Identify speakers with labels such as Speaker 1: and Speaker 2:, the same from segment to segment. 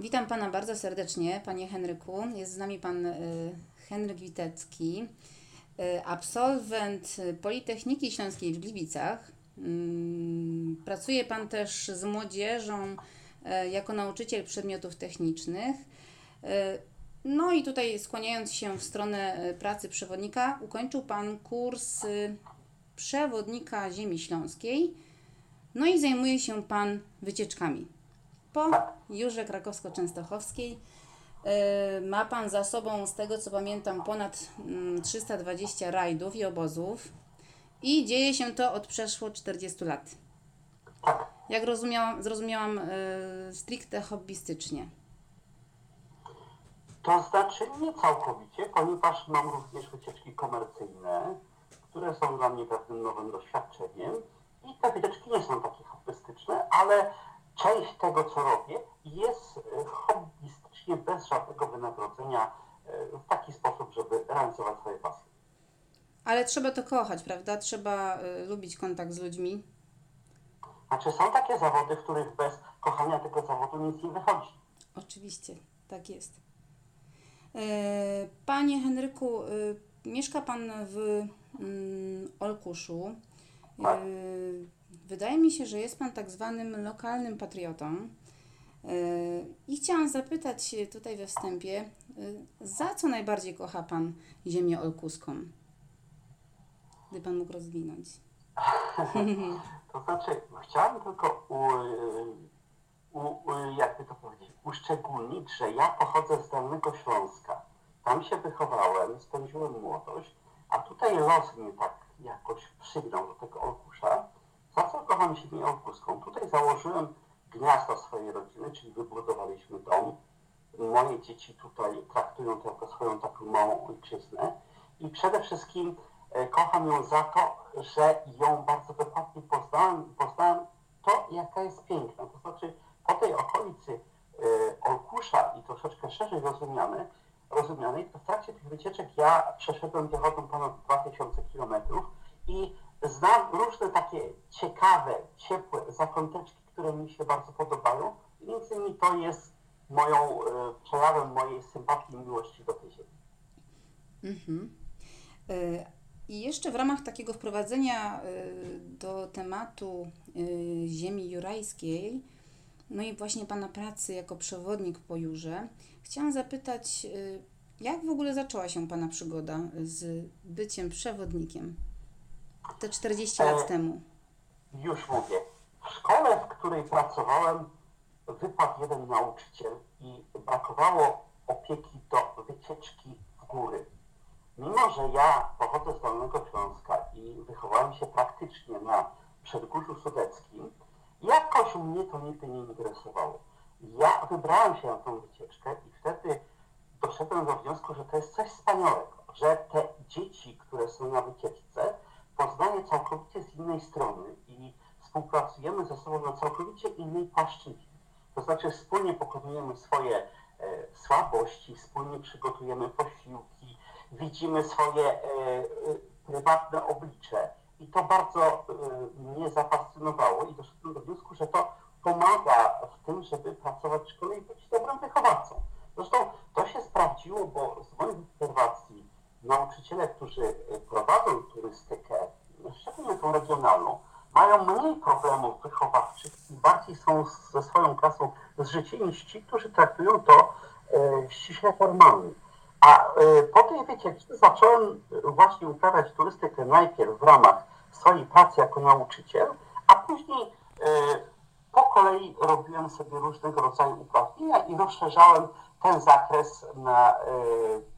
Speaker 1: Witam Pana bardzo serdecznie, Panie Henryku. Jest z nami Pan y, Henryk Witecki, y, absolwent Politechniki Śląskiej w Gliwicach. Mm, Pracuje Pan też z młodzieżą y, jako nauczyciel przedmiotów technicznych. No i tutaj skłaniając się w stronę pracy przewodnika, ukończył Pan kurs przewodnika ziemi śląskiej. No i zajmuje się Pan wycieczkami. Po Jurze Krakowsko-Częstochowskiej y, ma Pan za sobą, z tego co pamiętam, ponad mm, 320 rajdów i obozów i dzieje się to od przeszło 40 lat. Jak rozumiałam, zrozumiałam, y, stricte hobbystycznie.
Speaker 2: To znaczy nie całkowicie, ponieważ mam również wycieczki komercyjne, które są dla mnie pewnym nowym doświadczeniem i te wycieczki nie są takie hobbystyczne, ale część tego, co robię, jest e, hobbystycznie, bez żadnego wynagrodzenia, e, w taki sposób, żeby realizować swoje pasje.
Speaker 1: Ale trzeba to kochać, prawda? Trzeba y, lubić kontakt z ludźmi.
Speaker 2: Znaczy są takie zawody, w których bez kochania tego zawodu nic nie wychodzi.
Speaker 1: Oczywiście, tak jest. E, Panie Henryku, e, mieszka Pan w mm, Olkuszu. E,
Speaker 2: Tak.
Speaker 1: Wydaje mi się, że jest Pan tak zwanym lokalnym patriotą. E, I chciałam zapytać tutaj we wstępie, e, za co najbardziej kocha Pan ziemię olkuską? Gdy Pan mógł rozwinąć.
Speaker 2: To znaczy, chciałem tylko u, u, u, jakby to powiedzieć, uszczególnić, że ja pochodzę z Dolnego Śląska. Tam się wychowałem, spędziłem młodość, a tutaj los mnie tak jakoś przygnał do tego Olkusza. Za co kocham ziemię olkuską? Tutaj założyłem gniazdo swojej rodziny, czyli wybudowaliśmy dom. Moje dzieci tutaj traktują to jako swoją taką małą ojczyznę. I przede wszystkim e, kocham ją za to, że ją bardzo dokładnie poznałem, poznałem to, jaka jest piękna. To znaczy, po tej okolicy e, Olkusza i troszeczkę szerzej rozumiane, rozumianej, to w trakcie tych wycieczek ja przeszedłem piechotą ponad 2000 km i znam różne takie ciekawe, ciepłe zakąteczki, które mi się bardzo podobają. Między innymi to jest moją, e, przejawem mojej sympatii i miłości do tej ziemi.
Speaker 1: Y, I jeszcze w ramach takiego wprowadzenia y, do tematu ziemi jurajskiej, no i właśnie Pana pracy jako przewodnik po Jurze, chciałam zapytać, jak w ogóle zaczęła się Pana przygoda z byciem przewodnikiem te 40
Speaker 2: E,
Speaker 1: lat temu?
Speaker 2: Już mówię. W szkole, w której pracowałem, wypadł jeden nauczyciel i brakowało opieki do wycieczki w góry. Mimo, że ja pochodzę z Dolnego Śląska i wychowałem się praktycznie na Przedgórzu Sudeckim, jakoś mnie to nigdy nie interesowało. Ja wybrałem się na tą wycieczkę i wtedy doszedłem do wniosku, że to jest coś wspaniałego, że te dzieci, które są na wycieczce, poznaję całkowicie z innej strony i współpracujemy ze sobą na całkowicie innej płaszczyźnie. To znaczy wspólnie pokonujemy swoje e, słabości, wspólnie przygotujemy posiłki, widzimy swoje e, e, prywatne oblicze i to bardzo e, mnie zafascynowało i doszedłem do wniosku, że to pomaga w tym, żeby pracować w szkole i być dobrym wychowawcą. Zresztą to się sprawdziło, bo z moich obserwacji nauczyciele, którzy prowadzą turystykę, szczególnie tą regionalną, mają mniej problemów wychowawczych i bardziej są ze swoją klasą zżyci niż ci, którzy traktują to e, ściśle formalnie. A e, po tej wycieczce zacząłem właśnie uprawiać turystykę najpierw w ramach swojej pracy jako nauczyciel, a później e, po kolei robiłem sobie różnego rodzaju uprawnienia i rozszerzałem ten zakres na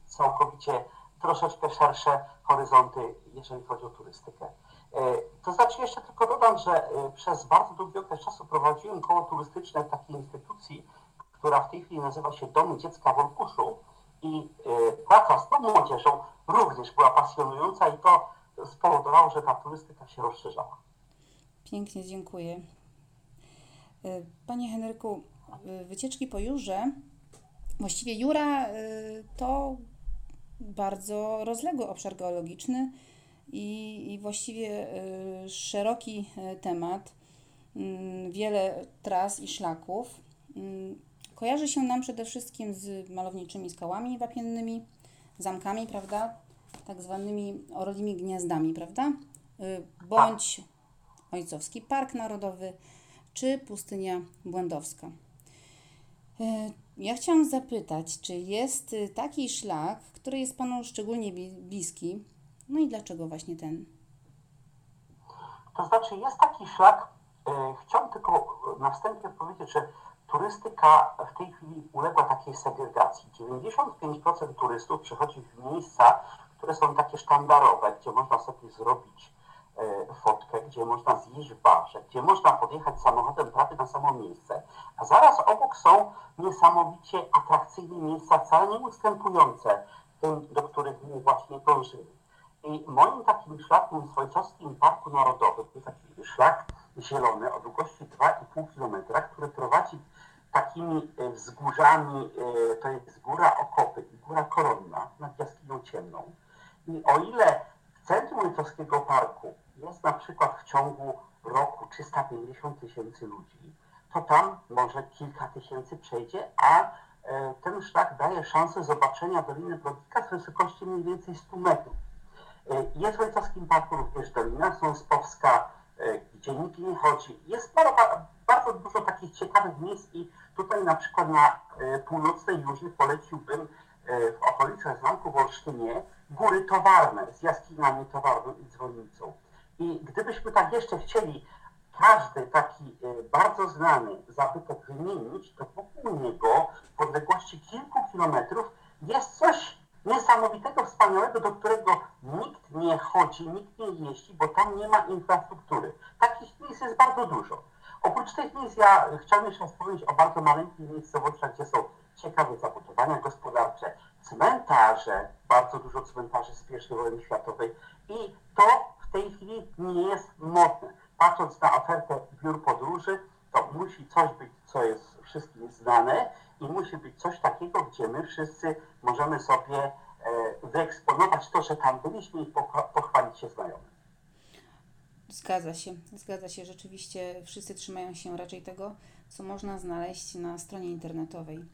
Speaker 2: całkowicie troszeczkę szersze horyzonty, jeżeli chodzi o turystykę. E, To znaczy jeszcze tylko dodam, że e, przez bardzo długi okres czasu prowadziłem koło turystyczne takiej instytucji, która w tej chwili nazywa się Domy Dziecka w Olkuszu i e, praca z tą młodzieżą również była pasjonująca i to spowodowało, że ta turystyka się rozszerzała.
Speaker 1: Pięknie, dziękuję. Panie Henryku, wycieczki po Jurze, właściwie Jura to bardzo rozległy obszar geologiczny i, i właściwie y, szeroki y, temat, Mm, wiele tras i szlaków. Kojarzy się nam przede wszystkim z malowniczymi skałami wapiennymi, zamkami, prawda? Tak zwanymi orlimi gniazdami, prawda? Y, Bądź Ojcowski Park Narodowy, czy Pustynia Błędowska. Ja chciałam zapytać, czy jest y, taki szlak, który jest Panu szczególnie bli- bliski? No i dlaczego właśnie ten?
Speaker 2: To znaczy jest taki szlak, e, chciałbym tylko na wstępie powiedzieć, że turystyka w tej chwili uległa takiej segregacji. 95% turystów przychodzi w miejsca, które są takie sztandarowe, gdzie można sobie zrobić fotkę, gdzie można zjeść w barze, gdzie można podjechać samochodem prawie na samo miejsce, a zaraz obok są niesamowicie atrakcyjne miejsca, wcale nie ustępujące tym, do których właśnie dążymy. I moim takim szlakiem w Ojcowskim Parku Narodowym to taki szlak zielony o długości 2,5 km, który prowadzi takimi e, wzgórzami, e, to jest góra Okopy i góra Koronna nad jaskinią ciemną. I o ile w centrum Ojcowskiego Parku jest na przykład w ciągu roku 350 tysięcy ludzi, to tam może kilka tysięcy przejdzie, a e, ten szlak daje szansę zobaczenia Doliny Brodnika z wysokości mniej więcej 100 metrów. E, Jest w Ojcowskim Parku również Dolina Sąspowska, e, gdzie nikt nie chodzi. Jest bardzo, dużo takich ciekawych miejsc i tutaj na przykład na północnej Jurze poleciłbym w okolicach Zamku w Olsztynie góry towarne z jaskiniami towarną i dzwonnicą. I gdybyśmy tak jeszcze chcieli każdy taki e, bardzo znany zabytek wymienić, to wokół niego w odległości kilku kilometrów jest coś niesamowitego, wspaniałego, do którego nikt nie chodzi, nikt nie jeździ, bo tam nie ma infrastruktury. Takich miejsc jest bardzo dużo. Oprócz tych miejsc ja chciałbym jeszcze wspomnieć o bardzo maleńkich miejscowościach, gdzie są ciekawe zabudowania gospodarcze, cmentarze, bardzo dużo cmentarzy z I wojny światowej i to w tej chwili nie jest modne. Patrząc na ofertę biur podróży, to musi coś być, co jest wszystkim znane i musi być coś takiego, gdzie my wszyscy możemy sobie e, wyeksponować to, że tam byliśmy i pochwa- pochwalić się znajomym.
Speaker 1: Zgadza się, zgadza się. Rzeczywiście wszyscy trzymają się raczej tego, co można znaleźć na stronie internetowej.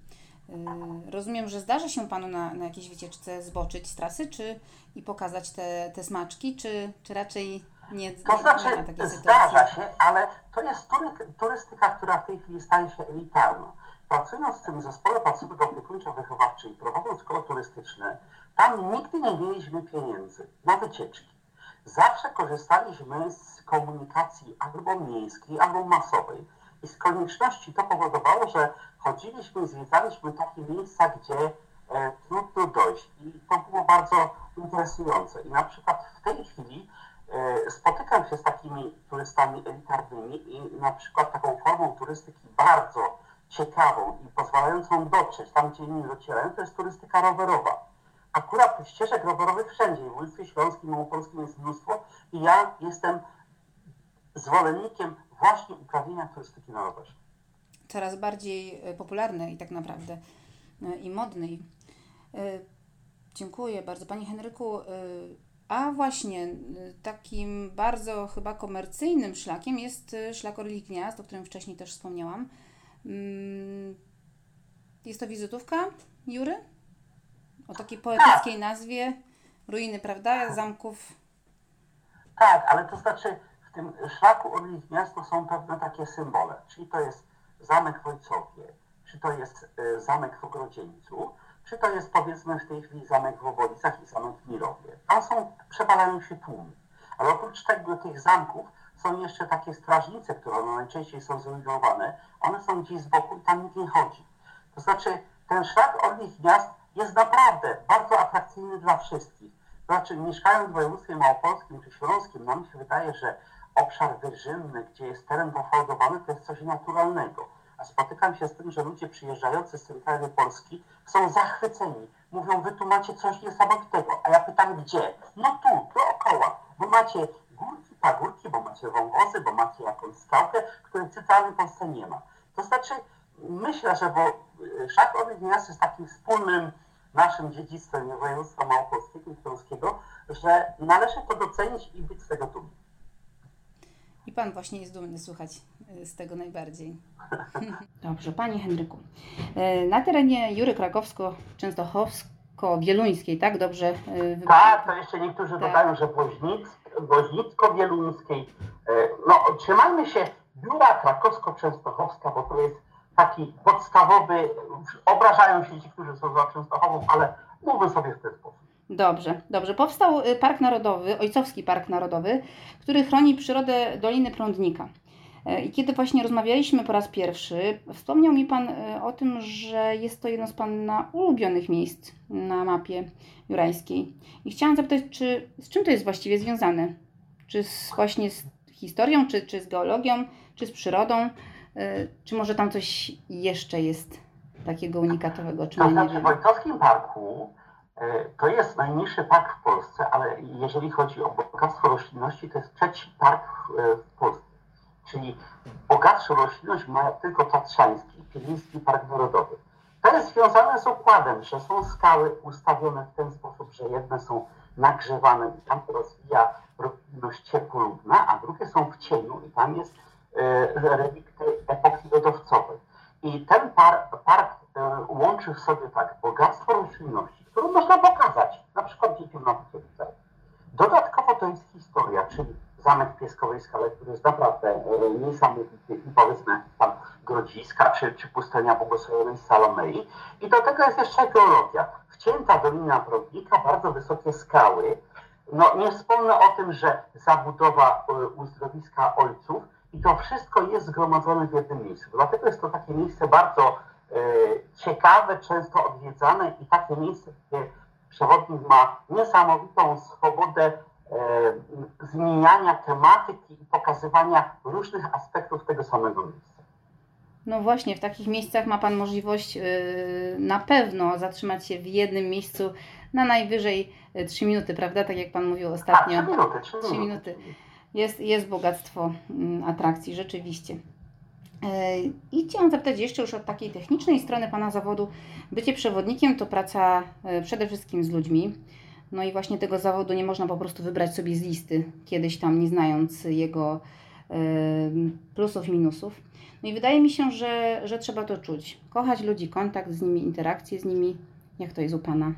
Speaker 1: Yy, Rozumiem, że zdarza się Panu na, na jakiejś wycieczce zboczyć z trasy czy i pokazać te, te smaczki, czy, czy raczej nie, nie,
Speaker 2: To
Speaker 1: nie
Speaker 2: znaczy,
Speaker 1: ma takiej sytuacji?
Speaker 2: zdarza się, ale to jest tury, turystyka, która w tej chwili staje się elitarna. Pracując w tym zespole i prowadząc koło turystyczne, tam nigdy nie mieliśmy pieniędzy na wycieczki. Zawsze korzystaliśmy z komunikacji albo miejskiej, albo masowej. I z konieczności to powodowało, że chodziliśmy i zwiedzaliśmy takie miejsca, gdzie e, trudno dojść. I to było bardzo interesujące. I na przykład w tej chwili e, spotykam się z takimi turystami elitarnymi i na przykład taką formą turystyki bardzo ciekawą i pozwalającą dotrzeć tam, gdzie inni docierają, to jest turystyka rowerowa. Akurat ścieżek rowerowych wszędzie, w województwie śląskim, małopolskim jest mnóstwo i ja jestem zwolennikiem właśnie uprawienia turystyki na rowerze.
Speaker 1: Coraz bardziej e, popularny i tak naprawdę e, i modny. E, Dziękuję bardzo Panie Henryku. A właśnie takim bardzo chyba komercyjnym szlakiem jest szlak Orlich Gniazd, o którym wcześniej też wspomniałam. Mm, Jest to wizytówka Jury? O takiej poetyckiej nazwie. Ruiny, prawda? Zamków.
Speaker 2: Tak, ale to znaczy tym szlaku Orlich Miasto są pewne takie symbole, czyli to jest zamek w Ojcowie, czy to jest e, zamek w Ogrodzieńcu, czy to jest powiedzmy w tej chwili zamek w Obolicach i zamek w Mirowie. Tam są, przepalają się tłumy. Ale oprócz tego tych zamków są jeszcze takie strażnice, które najczęściej są zrujnowane. One są gdzieś z boku i tam nikt nie chodzi. To znaczy ten szlak Orlich Miast jest naprawdę bardzo atrakcyjny dla wszystkich. To znaczy mieszkając w województwie małopolskim czy śląskim, nam się wydaje, że obszar wyżynny, gdzie jest teren pofałdowany, to jest coś naturalnego. a spotykam się z tym, że ludzie przyjeżdżający z centralnej Polski są zachwyceni. Mówią, wy tu macie coś niesamowitego. A ja pytam, gdzie? No tu, dookoła. Bo macie górki, pagórki, bo macie wąwozy, bo macie jakąś skałkę, której w centralnej Polsce nie ma. To znaczy, myślę, że bo y, Szlak Orlik Miast jest takim wspólnym naszym dziedzictwem województwa małopolskiego i śląskiego, że należy to docenić i być z tego dumnym.
Speaker 1: I Pan właśnie jest dumny, słuchać y, z tego najbardziej. Dobrze, Panie Henryku. y, Na terenie Jury Krakowsko-Częstochowsko-Wieluńskiej, tak? Dobrze? y, wy-
Speaker 2: Tak, to jeszcze niektórzy
Speaker 1: Tak.
Speaker 2: dodają, że Woźnic, Woźnicko-Wieluńskiej. No, trzymajmy się biura krakowsko-częstochowska, bo to jest taki podstawowy, obrażają się ci, którzy są za Częstochową, ale mówmy sobie w ten sposób.
Speaker 1: Dobrze, dobrze. Powstał y, Park Narodowy, Ojcowski Park Narodowy, który chroni przyrodę Doliny Prądnika. E, I kiedy właśnie rozmawialiśmy po raz pierwszy, wspomniał mi Pan y, o tym, że jest to jedno z Pana ulubionych miejsc na mapie jurajskiej. I chciałam zapytać, czy z czym to jest właściwie związane? Czy z, właśnie z historią, czy, czy z geologią, czy z przyrodą? Y, Czy może tam coś jeszcze jest takiego unikatowego, czym
Speaker 2: To
Speaker 1: nie
Speaker 2: znaczy w
Speaker 1: wiem?
Speaker 2: Wojtowskim Parku e, to jest najniższy park w Polsce, ale jeżeli chodzi o bogactwo roślinności, to jest trzeci park w, e, Polsce. Czyli bogatszą roślinność ma tylko Tatrzański, Pieliński Park Narodowy. To jest związane z układem, że są skały ustawione w ten sposób, że jedne są nagrzewane i tam rozwija roślinność ciepłolubna, a drugie są w cieniu i tam jest e, relikty epoki lodowcowej. I ten par, park e, łączy w sobie tak bogactwo roślinności, którą można pokazać, na przykład dzieciom na wycieczce. Dodatkowo to jest historia, czyli zamek Pieskowej Skale, który jest naprawdę e, niesamowity i powiedzmy tam grodziska, czy, czy pustynia błogosławionej Salomei. I do tego jest jeszcze geologia. Wcięta Dolina Brodnika, bardzo wysokie skały. No nie wspomnę o tym, że zabudowa e, uzdrowiska ojców i to wszystko jest zgromadzone w jednym miejscu. Dlatego jest to takie miejsce bardzo e, ciekawe, często odwiedzane i takie miejsce, gdzie przewodnik ma niesamowitą swobodę e, zmieniania tematyki i pokazywania różnych aspektów tego samego miejsca.
Speaker 1: No właśnie, w takich miejscach ma Pan możliwość yy, na pewno zatrzymać się w jednym miejscu na najwyżej 3 minuty, prawda? Tak jak Pan mówił
Speaker 2: A,
Speaker 1: ostatnio.
Speaker 2: trzy minuty, trzy
Speaker 1: Trzy
Speaker 2: minuty.
Speaker 1: minuty. Jest, jest bogactwo mm, atrakcji, rzeczywiście. I chciałam zapytać jeszcze już od takiej technicznej strony Pana zawodu. Bycie przewodnikiem to praca yy, przede wszystkim z ludźmi. No i właśnie tego zawodu nie można po prostu wybrać sobie z listy, kiedyś tam nie znając jego yy, plusów, minusów. No i wydaje mi się, że, że trzeba to czuć. Kochać ludzi, kontakt z nimi, interakcje z nimi. Jak to jest u Pana?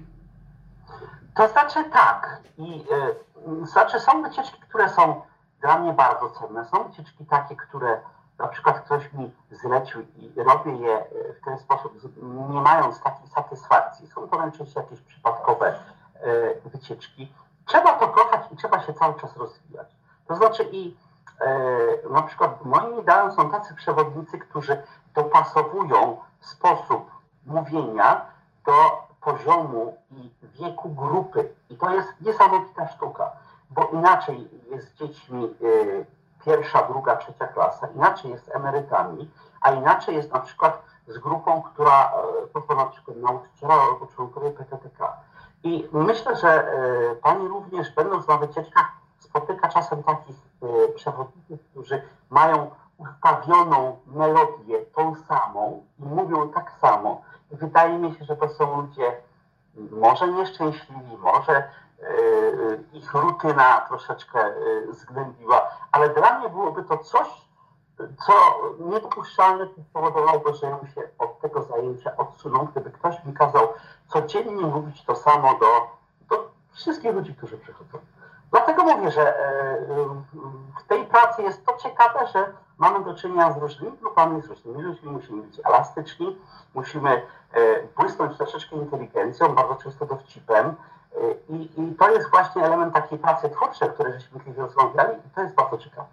Speaker 2: To znaczy tak. I y, znaczy są wycieczki, które są dla mnie bardzo cenne. Są wycieczki takie, które na przykład ktoś mi zlecił i robię je y, w ten sposób, nie mając takiej satysfakcji. Są to najczęściej jakieś przypadkowe y, wycieczki. Trzeba to kochać i trzeba się cały czas rozwijać. To znaczy i y, na przykład moim ideałem są tacy przewodnicy, którzy dopasowują sposób mówienia do poziomu i wieku grupy. I to jest niesamowita sztuka, bo inaczej jest z dziećmi pierwsza, druga, trzecia klasa, inaczej jest z emerytami, a inaczej jest na przykład z grupą, która y, poszła na przykład nauczyciela albo członkowie PTTK. I myślę, że y, Pani również będąc na wycieczkach spotyka czasem takich y, przewodników, którzy mają ustawioną melodię tą samą i mówią tak samo. I wydaje mi się, że to są ludzie może nieszczęśliwi, może ich rutyna troszeczkę yy, zgnębiła, ale dla mnie byłoby to coś, co niedopuszczalne spowodowałoby, że ja się od tego zajęcia odsunął, gdyby ktoś mi kazał codziennie mówić to samo do, do wszystkich ludzi, którzy przychodzą. Dlatego mówię, że e, w tej pracy jest to ciekawe, że mamy do czynienia z różnymi grupami, z różnymi ludźmi, musimy być elastyczni, musimy e, błysnąć troszeczkę inteligencją, bardzo często dowcipem i, i to jest właśnie element takiej pracy twórczej, o której żeśmy kiedyś rozmawiali i to jest bardzo ciekawe.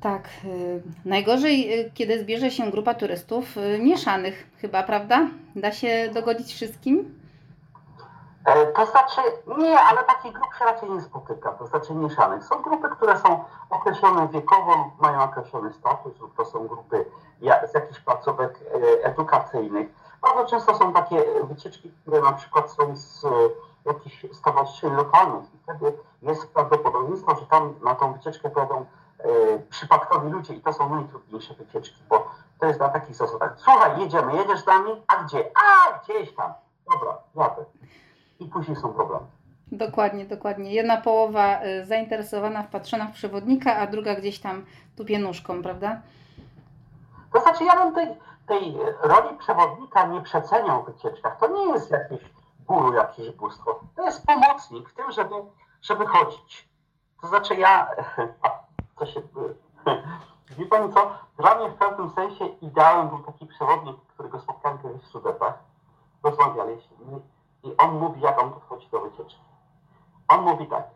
Speaker 1: Tak, y, najgorzej, y, kiedy zbierze się grupa turystów y, mieszanych, chyba, prawda? Da się dogodzić wszystkim?
Speaker 2: E, To znaczy, nie, ale takich grup się raczej nie spotyka, to znaczy mieszanych. Są grupy, które są określone wiekowo, mają określony status, lub to są grupy z jakichś placówek e, edukacyjnych. Bardzo często są takie wycieczki, które na przykład są z e, jakichś stowarzyszeń lokalnych i wtedy jest prawdopodobieństwo, że tam na tą wycieczkę pojadą e, przypadkowi ludzie i to są najtrudniejsze wycieczki, bo to jest na takich zasadach. Słuchaj, jedziemy, jedziesz z nami? A gdzie? A, gdzieś tam. Dobra, jadę. I później są problemy.
Speaker 1: Dokładnie, dokładnie. Jedna połowa y, zainteresowana, wpatrzona w przewodnika, a druga gdzieś tam tupie nóżką, prawda?
Speaker 2: To znaczy, ja bym tej, tej roli przewodnika nie przeceniał w wycieczkach. To nie jest jakieś guru, jakieś bóstwo. To jest pomocnik w tym, żeby, żeby chodzić. To znaczy, ja. A, co się. Wie pani co? Dla mnie w pewnym sensie ideałem był taki przewodnik, którego spotkałem kiedyś w Sudetach. Rozmawialiśmy i on mówi, jak on podchodzi do wycieczki. On mówi tak.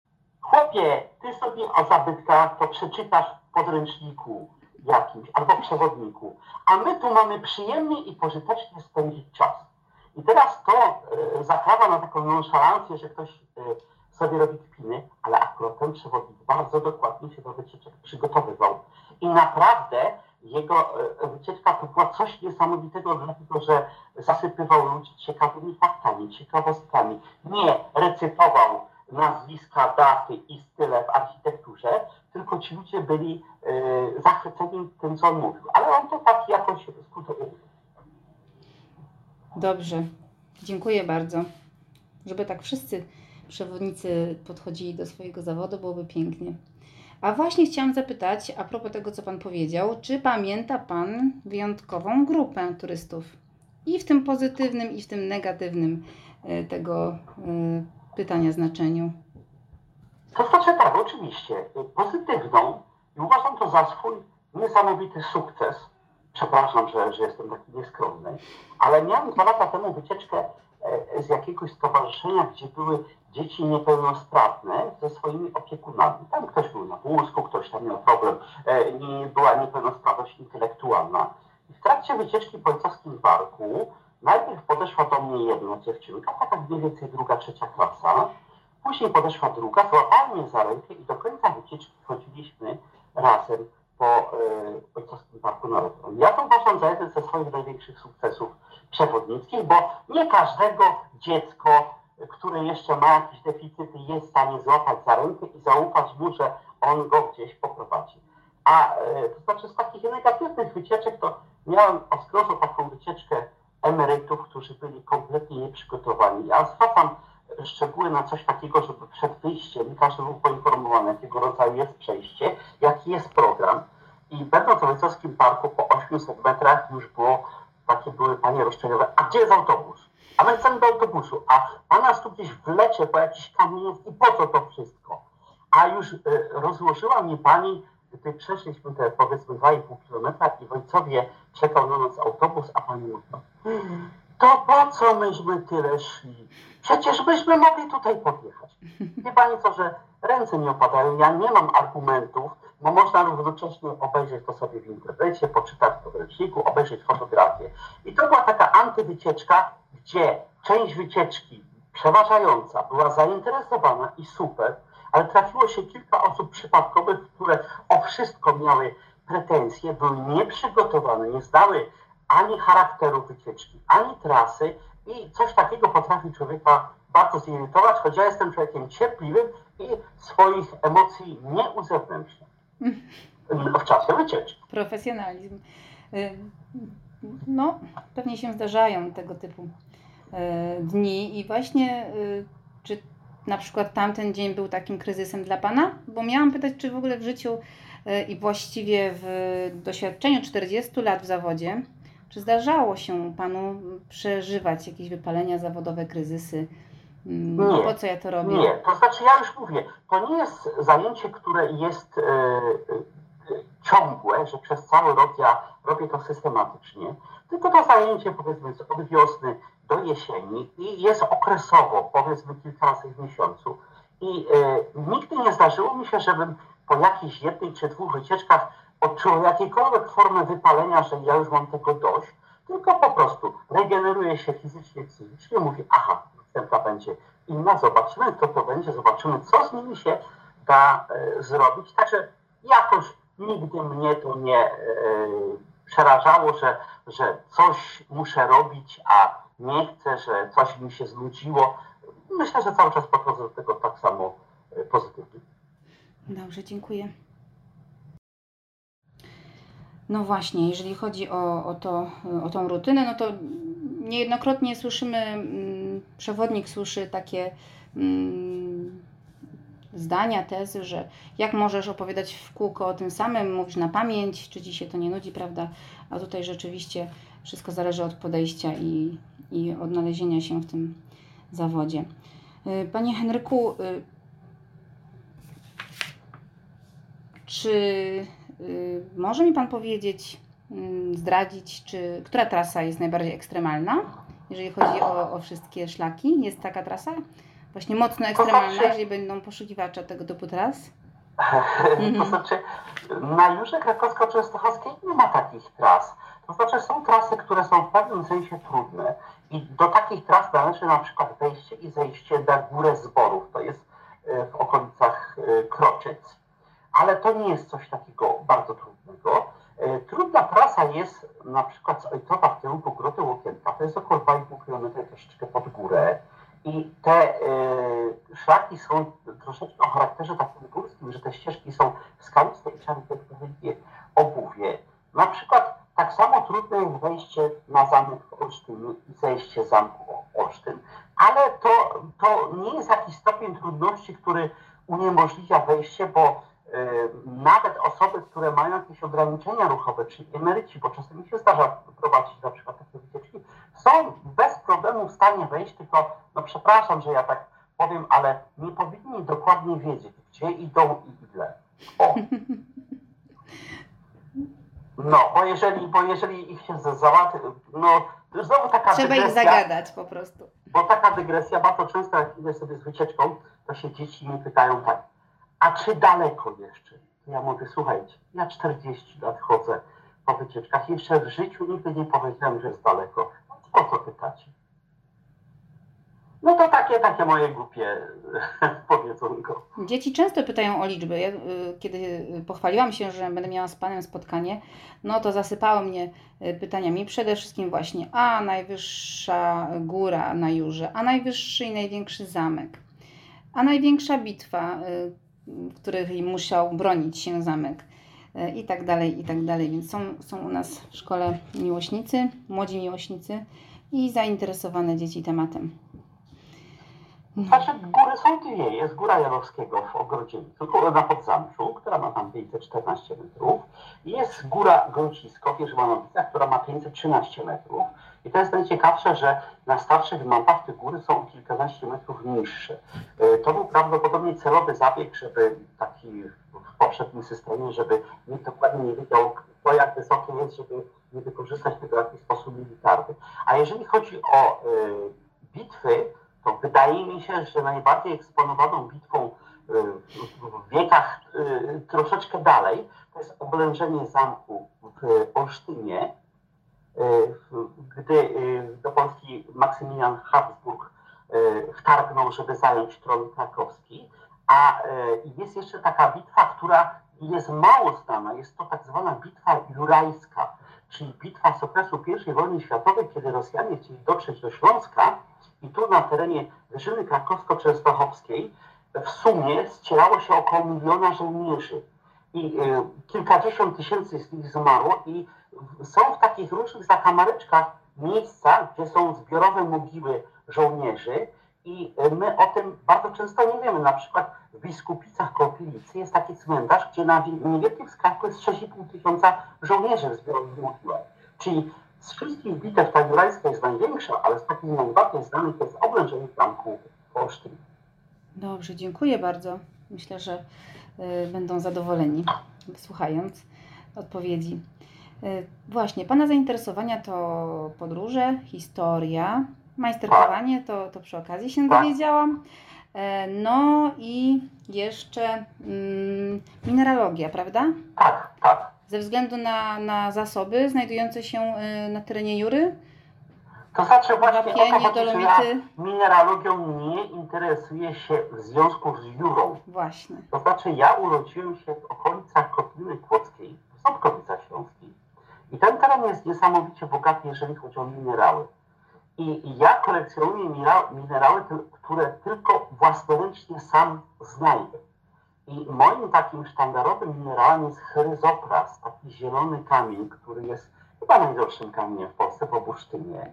Speaker 2: Ty sobie o zabytkach to przeczytasz w podręczniku jakimś albo przewodniku, a my tu mamy przyjemnie i pożytecznie spędzić czas. I teraz to e, zakrawa na taką nonszalancję, że ktoś e, sobie robi kpiny, ale akurat ten przewodnik bardzo dokładnie się do wycieczek przygotowywał. I naprawdę jego e, wycieczka to była coś niesamowitego, dlatego że zasypywał ludzi ciekawymi faktami, ciekawostkami. Nie recytował nazwiska, daty i style w architekturze, tylko ci ludzie byli e, zachwyceni tym, co on mówił. Ale on to tak jakoś skutecznie.
Speaker 1: Dobrze. Dziękuję bardzo. Żeby tak wszyscy przewodnicy podchodzili do swojego zawodu, byłoby pięknie. A właśnie chciałam zapytać, a propos tego, co Pan powiedział, czy pamięta Pan wyjątkową grupę turystów? I w tym pozytywnym, i w tym negatywnym e, tego e, pytania znaczeniu.
Speaker 2: To znaczy tak, oczywiście, pozytywną i uważam to za swój niesamowity sukces. Przepraszam, że, że jestem taki nieskromny, ale miałem dwa lata temu wycieczkę e, z jakiegoś stowarzyszenia, gdzie były dzieci niepełnosprawne ze swoimi opiekunami. Tam ktoś był na wózku, ktoś tam miał problem, e, była niepełnosprawność intelektualna. I w trakcie wycieczki po ojcowskim parku najpierw podeszła do mnie jedna dziewczynka, taka mniej więcej druga, trzecia klasa. Później podeszła druga, złapała mnie za rękę i do końca wycieczki chodziliśmy razem po e, Ojcowskim Parku Narodowym. Ja to uważam za jeden ze swoich największych sukcesów przewodnickich, bo nie każdego dziecko, które jeszcze ma jakieś deficyty, jest w stanie złapać za rękę i zaufać mu, że on go gdzieś poprowadzi. A e, to znaczy z takich negatywnych wycieczek to miałem o zgrozo taką wycieczkę emerytów, którzy byli kompletnie nieprzygotowani. Ja zwracam szczegóły na coś takiego, żeby przed wyjściem każdy był poinformowany, jakiego rodzaju jest przejście, jaki jest program. I będąc w Ojcowskim Parku po 800 metrach już było, takie były panie roszczeniowe, a gdzie jest autobus? A my chcemy do autobusu, a pan nas tu gdzieś wlecie po jakichś kamieniach i po co to wszystko? A już y, rozłożyła mi pani, gdy przeszliśmy te powiedzmy 2,5 kilometra i w Ojcowie czekał na nas autobus, a pani mówi, to po co myśmy tyle szli? Przecież byśmy mogli tutaj podjechać. Wie pani co, że ręce mi opadają, ja nie mam argumentów, bo można równocześnie obejrzeć to sobie w internecie, poczytać w podręczniku, obejrzeć fotografię. I to była taka antywycieczka, gdzie część wycieczki przeważająca była zainteresowana i super, ale trafiło się kilka osób przypadkowych, które o wszystko miały pretensje, były nieprzygotowane, nie znały ani charakteru wycieczki, ani trasy i coś takiego potrafi człowieka bardzo zirytować, choć ja jestem człowiekiem cierpliwym i swoich emocji nie uzewnętrzniam w czasie wycieczki.
Speaker 1: Profesjonalizm. Y, No, pewnie się zdarzają tego typu y, dni i właśnie y, czy na przykład tamten dzień był takim kryzysem dla Pana? Bo miałam pytać, czy w ogóle w życiu y, i właściwie w doświadczeniu 40 lat w zawodzie, Czy zdarzało się Panu przeżywać jakieś wypalenia zawodowe, kryzysy? Mm,
Speaker 2: Nie.
Speaker 1: Po co ja to robię?
Speaker 2: Nie, to znaczy ja już mówię, to nie jest zajęcie, które jest e, e, ciągłe, że przez cały rok ja robię to systematycznie, tylko to zajęcie powiedzmy z- od wiosny do jesieni i jest okresowo, powiedzmy kilka razy w miesiącu. I e, nigdy nie zdarzyło mi się, żebym po jakichś jednej czy dwóch wycieczkach odczuł jakiekolwiek formę wypalenia, że ja już mam tego dość, tylko po prostu regeneruje się fizycznie, psychicznie, mówi, aha, następna będzie inna, zobaczymy, kto to będzie, zobaczymy, co z nimi się da e, zrobić. Także jakoś nigdy mnie to nie e, przerażało, że, że coś muszę robić, a nie chcę, że coś mi się znudziło. Myślę, że cały czas podchodzę do tego tak samo e, pozytywnie.
Speaker 1: Dobrze, dziękuję. No właśnie, jeżeli chodzi o, o, to, o tą rutynę, no to niejednokrotnie słyszymy, mm, przewodnik słyszy takie mm, zdania, tezy, że jak możesz opowiadać w kółko o tym samym, mówisz na pamięć, czy ci się to nie nudzi, prawda? A tutaj rzeczywiście wszystko zależy od podejścia i, i odnalezienia się w tym zawodzie. Y, Panie Henryku, y, Czy y, może mi Pan powiedzieć, mm, zdradzić, czy która trasa jest najbardziej ekstremalna, jeżeli chodzi o, o wszystkie szlaki? Jest taka trasa? Właśnie mocno ekstremalna, jeżeli będą poszukiwacze tego typu tras?
Speaker 2: To znaczy, na Jurze Krakowsko-Częstochowskiej nie ma takich tras. To znaczy, są trasy, które są w pewnym sensie trudne. I do takich tras należy na przykład wejście i zejście na górę zborów. To jest e, w okolicach e, Kroczyc. Ale to nie jest coś takiego bardzo trudnego. E, Trudna trasa jest na przykład z Ojtowa w kierunku Groty Łokienka. To jest około 2,5 km troszeczkę pod górę. I te e, szlaki są troszeczkę o charakterze takim górskim, że te ścieżki są skaliste i trzeba takie wielkie obuwie. Na przykład tak samo trudne jest wejście na zamek w Olsztynie i zejście zamku Olsztyn, ale to, to nie jest jakiś stopień trudności, który uniemożliwia wejście, bo e, nawet osoby, które mają jakieś ograniczenia ruchowe, czyli emeryci, bo czasem mi się zdarza prowadzić na przykład takie są bez problemu w stanie wejść, tylko no przepraszam, że ja tak powiem, ale nie powinni dokładnie wiedzieć, gdzie idą i ile. O. No, bo jeżeli, bo jeżeli ich się za- załatwi, no znowu taka
Speaker 1: Trzeba ich
Speaker 2: dygresja,
Speaker 1: zagadać po prostu.
Speaker 2: bo taka dygresja, bardzo często jak idę sobie z wycieczką, to się dzieci mnie pytają tak, a czy daleko jeszcze? Ja mówię, słuchajcie, ja 40 lat chodzę po wycieczkach, jeszcze w życiu nigdy nie powiedziałem, że jest daleko. Po co pytacie? No to takie, takie moje głupie powiedzonko.
Speaker 1: Dzieci często pytają o liczby. Ja, y, kiedy pochwaliłam się, że będę miała z Panem spotkanie, no to zasypały mnie y, pytaniami. Przede wszystkim właśnie, a najwyższa góra na Jurze, a najwyższy i największy zamek, a największa bitwa, y, w której musiał bronić się zamek i tak dalej, i tak dalej. Więc są, są u nas w szkole miłośnicy, młodzi miłośnicy i zainteresowane dzieci tematem.
Speaker 2: Znaczy góry są dwie. Jest Góra Janowskiego w Ogrodzieńcu, na Podzamczu, która ma tam 514 metrów. I jest Góra Gącisko w Jerzmanowicach, która ma 513 metrów. I to jest najciekawsze, że na starszych mapach te góry są o kilkanaście metrów niższe. E, To był prawdopodobnie celowy zabieg, żeby taki w poprzednim systemie, żeby nikt dokładnie nie wiedział, to jak wysokie jest, żeby nie wykorzystać tego w jakiś sposób militarny. A jeżeli chodzi o e, bitwy, to wydaje mi się, że najbardziej eksponowaną bitwą y, w- wiekach y, troszeczkę dalej to jest oblężenie zamku w Olsztynie, y, gdy do Polski Maksymilian Habsburg wtargnął, żeby zająć tron krakowski. A jest jeszcze taka bitwa, która jest mało znana. Jest to tak zwana bitwa jurajska, czyli bitwa z okresu I wojny światowej, kiedy Rosjanie chcieli dotrzeć do Śląska i tu na terenie Wyżyny Krakowsko-Częstochowskiej w sumie ścierało się około miliona żołnierzy i y, kilkadziesiąt tysięcy z nich zmarło i są w takich różnych zakamareczkach miejsca, gdzie są zbiorowe mogiły żołnierzy i y, my o tym bardzo często nie wiemy. Na przykład w Biskupicach koło Pilicy jest taki cmentarz, gdzie na wi- niewielkim skrawku jest 6,5 tysiąca żołnierzy w zbiorowych mogiłach. Czyli Z wszystkich bitew ta jurajska jest największa, ale z takich najbardziej znanych jest oblężenie zamku w Olsztynie.
Speaker 1: Dobrze, dziękuję bardzo. Myślę, że y, będą zadowoleni, słuchając odpowiedzi. Y, właśnie, Pana zainteresowania to podróże, historia, majsterkowanie, to, to przy okazji się
Speaker 2: Tak.
Speaker 1: dowiedziałam. E, No i jeszcze mm, mineralogia, prawda?
Speaker 2: Tak, tak.
Speaker 1: Ze względu na, na zasoby znajdujące się y, na terenie Jury?
Speaker 2: To znaczy właśnie
Speaker 1: Wapienie, dolomity.
Speaker 2: mineralogią nie interesuję się w związku z jurą.
Speaker 1: Właśnie.
Speaker 2: To znaczy ja urodziłem się w okolicach Kotliny Kłodzkiej, w Ząbkowicach Śląskich. I ten teren jest niesamowicie bogaty, jeżeli chodzi o minerały. I ja kolekcjonuję minera- minerały, które tylko własnoręcznie sam znajdę. I moim takim sztandarowym minerałem jest chryzopras, taki zielony kamień, który jest chyba najdroższym kamieniem w Polsce po bursztynie.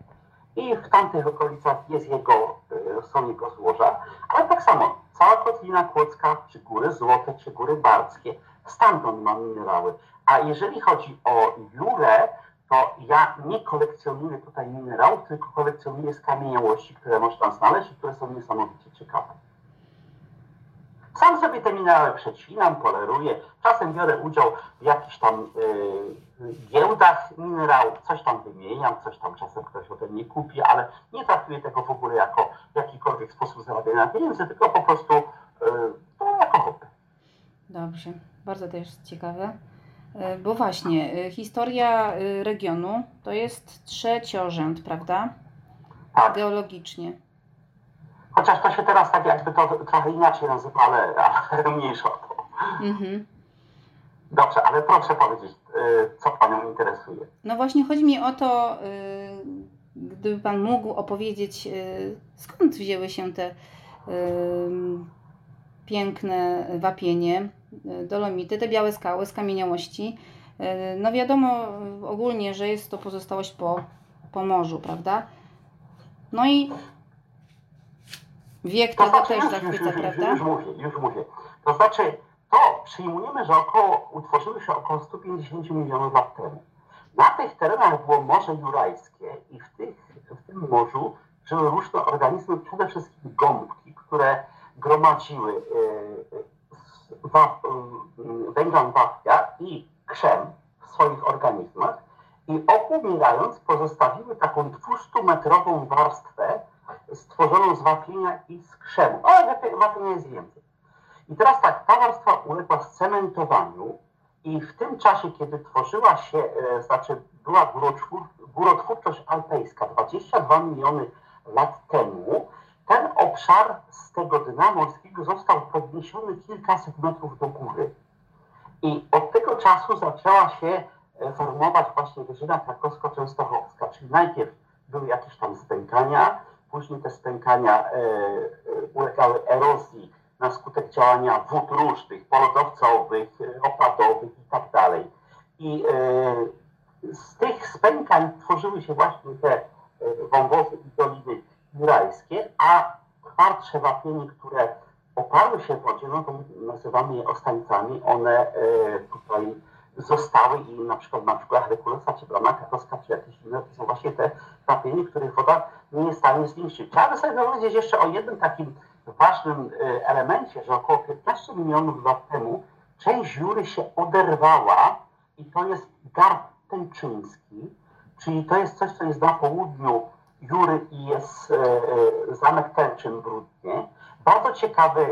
Speaker 2: I w tamtych okolicach jest jego, e, są jego złoża, ale tak samo cała Kotlina Kłodzka, czy góry złote, czy góry barskie, stamtąd mam minerały. A jeżeli chodzi o jurę, to ja nie kolekcjonuję tutaj minerałów, tylko kolekcjonuję skamieniałości, które można znaleźć i które są niesamowicie ciekawe. Sam sobie te minerały przecinam, poleruję. Czasem biorę udział w jakichś tam y, giełdach minerałów, coś tam wymieniam, coś tam czasem ktoś ode mnie kupi, ale nie traktuję tego w ogóle jako jakikolwiek sposób zarabiania pieniędzy, tylko po prostu y, to jako hobby.
Speaker 1: Dobrze, bardzo też ciekawe. E, Bo właśnie, e, historia regionu to jest trzeciorzęd, prawda?
Speaker 2: Tak.
Speaker 1: Geologicznie.
Speaker 2: Chociaż to się teraz tak jakby to trochę inaczej nazywa, ale, ale mniejsza to.
Speaker 1: Mhm.
Speaker 2: Dobrze, ale proszę powiedzieć, y, co Panią interesuje.
Speaker 1: No właśnie, chodzi mi o to, e, gdyby Pan mógł opowiedzieć, e, skąd wzięły się te piękne wapienie, dolomity, te białe skały, skamieniałości. No wiadomo ogólnie, że jest to pozostałość po, po morzu, prawda? No i wiek
Speaker 2: To
Speaker 1: tego
Speaker 2: znaczy,
Speaker 1: też
Speaker 2: już, już,
Speaker 1: zachwyca,
Speaker 2: już, już,
Speaker 1: prawda?
Speaker 2: już mówię, już mówię. To znaczy, to przyjmujemy, że około, utworzyły się około 150 milionów lat temu. Na tych terenach było Morze Jurajskie i w, tych, w tym morzu żyły różne organizmy, przede wszystkim gąbki, które gromadziły e, wa, e, węglem wapnia i krzem w swoich organizmach i okumierając pozostawiły taką 200-metrową warstwę stworzoną z wapienia i z krzemu. Ale wapienia jest więcej. I teraz tak, ta warstwa uległa scementowaniu i w tym czasie, kiedy tworzyła się, e, znaczy była górotwór, górotwórczość alpejska 22 miliony lat temu, ten obszar z tego dna morskiego został podniesiony kilkaset metrów do góry. I od tego czasu zaczęła się e, formować właśnie wyżyna krakowsko-częstochowska, czyli najpierw były jakieś tam stękania, później te stękania e, e, ulegały erozji na skutek działania wód różnych, polodowcowych, e, opadowych i tak dalej. I z tych spękań tworzyły się właśnie te wąwozy i doliny jurajskie, a twardsze wapienie, które oparły się wodzie, no to nazywamy je ostańcami, one tutaj zostały i na przykład na przykład Herkulesa czy Brama Krakowska czy jakieś inne, to są właśnie te wapienie, których woda nie jest w stanie zniszczyć. Trzeba by sobie powiedzieć jeszcze o jednym takim ważnym e, elemencie, że około 15 milionów lat temu część Jury się oderwała i to jest garb tęczyński, czyli to jest coś, co jest na południu Jury i jest e, e, zamek Tęczyn w Rudnie. Bardzo ciekawy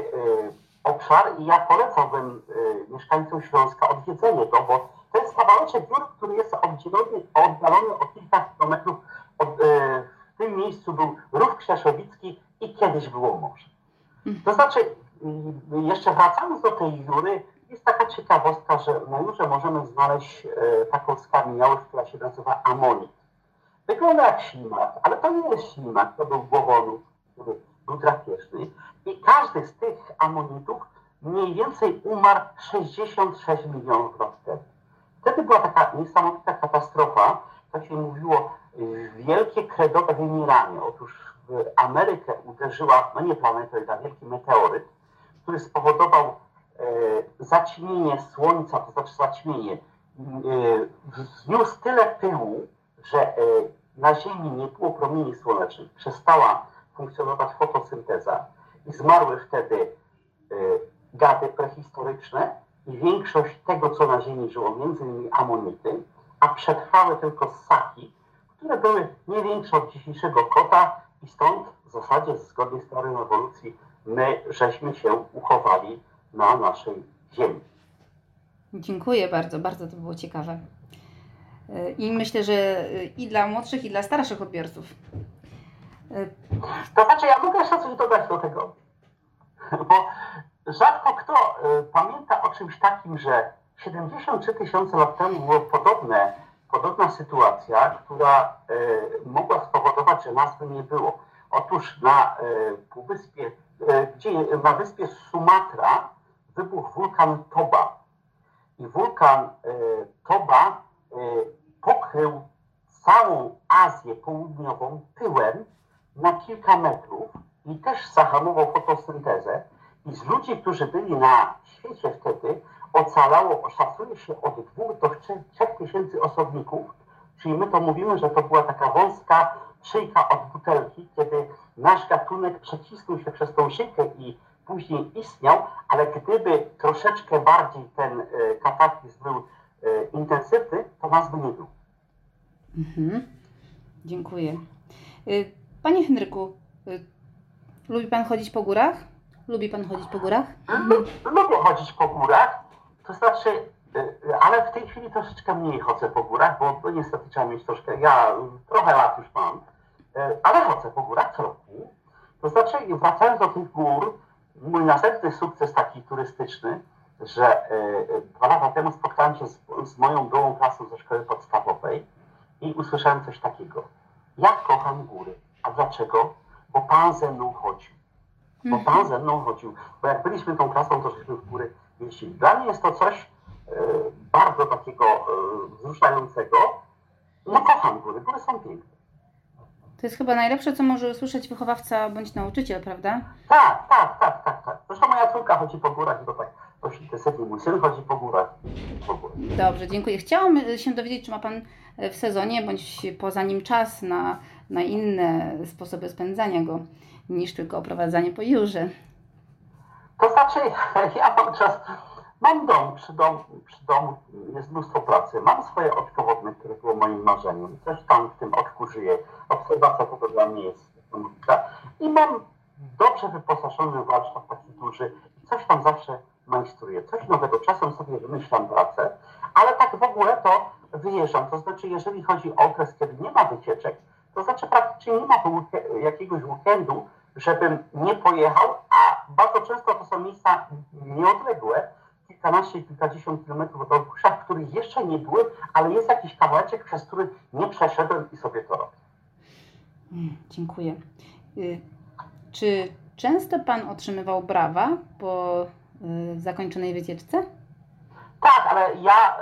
Speaker 2: obszar i ja polecałbym mieszkańcom Śląska odwiedzenie go, bo to jest kawałeczek Jury, który jest oddzielony, oddalony o kilka kilometrów od, e, w tym miejscu był Rów Krzeszowicki i kiedyś było morze. To znaczy, jeszcze wracając do tej Jury, jest taka ciekawostka, że na Jurze możemy znaleźć e, taką skamieniałość, która się nazywa amonit. Wygląda jak ślimak, ale to nie jest ślimak, to był głowonóż, który był drapieżny. I każdy z tych amonitów mniej więcej umarł 66 milionów lat temu. Wtedy była taka niesamowita katastrofa, to się mówiło wielkie kredowe wymieranie. Otóż w Amerykę uderzyła, no nie planeta, a wielki meteoryt, który spowodował e, zaćmienie Słońca, to znaczy zaćmienie, e, wzniósł tyle pyłu, że e, na Ziemi nie było promieni słonecznych, przestała funkcjonować fotosynteza i zmarły wtedy e, gady prehistoryczne i większość tego, co na Ziemi żyło, między innymi amonity, a przetrwały tylko ssaki, które były nie większe od dzisiejszego kota i stąd w zasadzie zgodnie z teorią ewolucji my żeśmy się uchowali na naszej Ziemi.
Speaker 1: Dziękuję bardzo, bardzo to było ciekawe. I myślę, że i dla młodszych, i dla starszych odbiorców.
Speaker 2: To znaczy, ja mogę jeszcze coś dodać do tego, bo rzadko kto y, pamięta o czymś takim, że 73 tysiące lat temu była podobne, podobna sytuacja, która y, mogła spowodować, że nas by nie było. Otóż na y, półwyspie, gdzie, na wyspie Sumatra wybuchł wulkan Toba. I wulkan Toba pokrył całą Azję Południową pyłem na kilka metrów i też zahamował fotosyntezę. Z ludzi, którzy byli na świecie wtedy, ocalało, szacuje się od 2 do 3 tysięcy osobników, czyli my to mówimy, że to była taka wąska szyjka od butelki, kiedy nasz gatunek przecisnął się przez tą szyjkę i później istniał, ale gdyby troszeczkę bardziej ten e, kataklizm był e, intensywny, to nas by nie było.
Speaker 1: Mhm. Dziękuję. Y, Panie Henryku, lubi Pan chodzić po górach? Lubi Pan chodzić po górach?
Speaker 2: Lu- Lubię chodzić po górach, to znaczy, y, y, ale w tej chwili troszeczkę mniej chodzę po górach, bo, niestety trzeba mieć troszkę, ja trochę lat już mam, y, ale chodzę po górach co roku. To znaczy, wracając do tych gór, mój następny sukces taki turystyczny, że dwa lata temu spotkałem się z, z moją byłą klasą ze szkoły podstawowej i usłyszałem coś takiego. Ja kocham góry. A dlaczego? Bo Pan ze mną chodził bo pan ze mną chodził. Bo jak byliśmy tą klasą, to żeśmy w góry jeździli. Dla mnie jest to coś e, bardzo takiego e, wzruszającego. No kocham góry, góry są piękne.
Speaker 1: To jest chyba najlepsze, co może usłyszeć wychowawca bądź nauczyciel, prawda?
Speaker 2: Tak, tak, tak, tak, tak. Zresztą moja córka chodzi po górach i to tak dość intensywnie. Mój syn chodzi po górach. W ogóle.
Speaker 1: Dobrze, dziękuję. Chciałam y, się dowiedzieć, czy ma Pan w sezonie bądź poza nim czas na, na inne sposoby spędzania go niż tylko oprowadzanie po jurze.
Speaker 2: To znaczy, ja mam czas, mam dom, przy, dom, przy domu jest mnóstwo pracy, mam swoje oczko wodne, które było moim marzeniem, coś tam w tym oczku żyje, obserwacja tego dla mnie jest niesamowita. I mam dobrze wyposażony warsztat taki duży. Coś tam zawsze majstruję, coś nowego, czasem sobie wymyślam pracę, ale tak w ogóle to wyjeżdżam, to znaczy jeżeli chodzi o okres, kiedy nie ma wycieczek, to znaczy praktycznie nie ma jakiegoś weekendu, żebym nie pojechał, a bardzo często to są miejsca nieodległe, kilkanaście, kilkadziesiąt kilometrów od Olkusza, w których jeszcze nie byłem, ale jest jakiś kawałeczek, przez który nie przeszedłem i sobie to robię.
Speaker 1: Mm, Dziękuję. Y, Czy często Pan otrzymywał brawa po y, zakończonej wycieczce?
Speaker 2: Tak, ale ja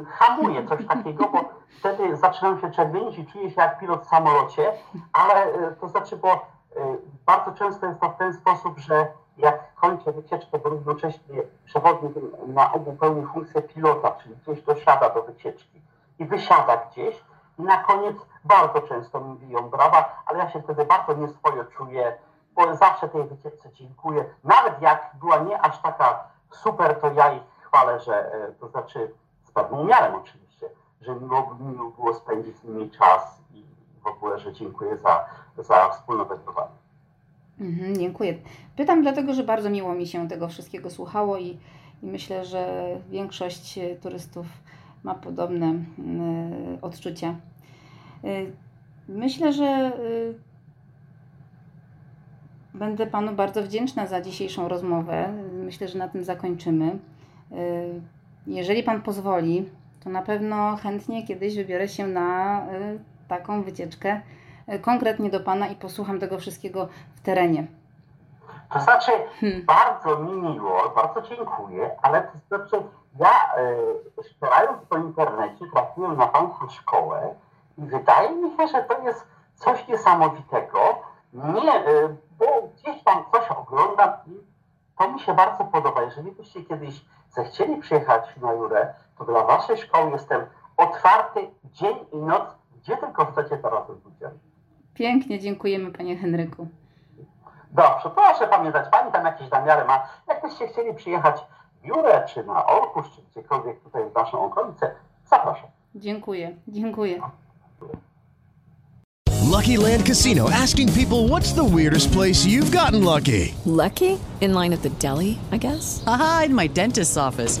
Speaker 2: y, hamuję coś takiego, bo wtedy zaczynam się czerwienić i czuję się jak pilot w samolocie, ale y, to znaczy, bo y, bardzo często jest to w ten sposób, że jak kończę wycieczkę, to równocześnie przewodnik na obu pełni funkcję pilota, czyli gdzieś dosiada do wycieczki i wysiada gdzieś i na koniec bardzo często mi biją brawa, ale ja się wtedy bardzo nieswojo czuję, bo zawsze tej wycieczce dziękuję. Nawet jak była nie aż taka super, to ja ich chwalę, że e, to znaczy z pewnym umiarem oczywiście, że miło, miło było spędzić z nimi czas i w ogóle, że dziękuję za, za wspólne wędrowanie.
Speaker 1: Mhm, dziękuję. Pytam dlatego, że bardzo miło mi się tego wszystkiego słuchało i, i myślę, że większość turystów ma podobne y, odczucia. Y, myślę, że y, będę Panu bardzo wdzięczna za dzisiejszą rozmowę. Myślę, że na tym zakończymy. Y, jeżeli Pan pozwoli, to na pewno chętnie kiedyś wybiorę się na y, taką wycieczkę konkretnie do Pana i posłucham tego wszystkiego w terenie.
Speaker 2: To znaczy,
Speaker 1: Hmm.
Speaker 2: bardzo mi miło, bardzo dziękuję, ale to znaczy, ja e, szperając po internecie trafiłem na Państwa szkołę i wydaje mi się, że to jest coś niesamowitego. Nie, e, bo gdzieś tam coś oglądam i to mi się bardzo podoba. Jeżeli byście kiedyś zechcieli przyjechać na Jurę, to dla Waszej szkoły jestem otwarty dzień i noc gdzie tylko chcecie teraz ludziami.
Speaker 1: Pięknie, dziękujemy panie Henryku.
Speaker 2: Dobrze, proszę pamiętać, pani tam jakieś zamiary ma. Jakbyście chcieli przyjechać w Jurę, czy na Orkusz, czy gdziekolwiek tutaj w naszą okolicę, zapraszam.
Speaker 1: Dziękuję, dziękuję.
Speaker 3: Lucky Land Casino asking people what's the weirdest place you've gotten lucky?
Speaker 4: Lucky? In line at the deli, I guess?
Speaker 5: Aha, in my dentist's office.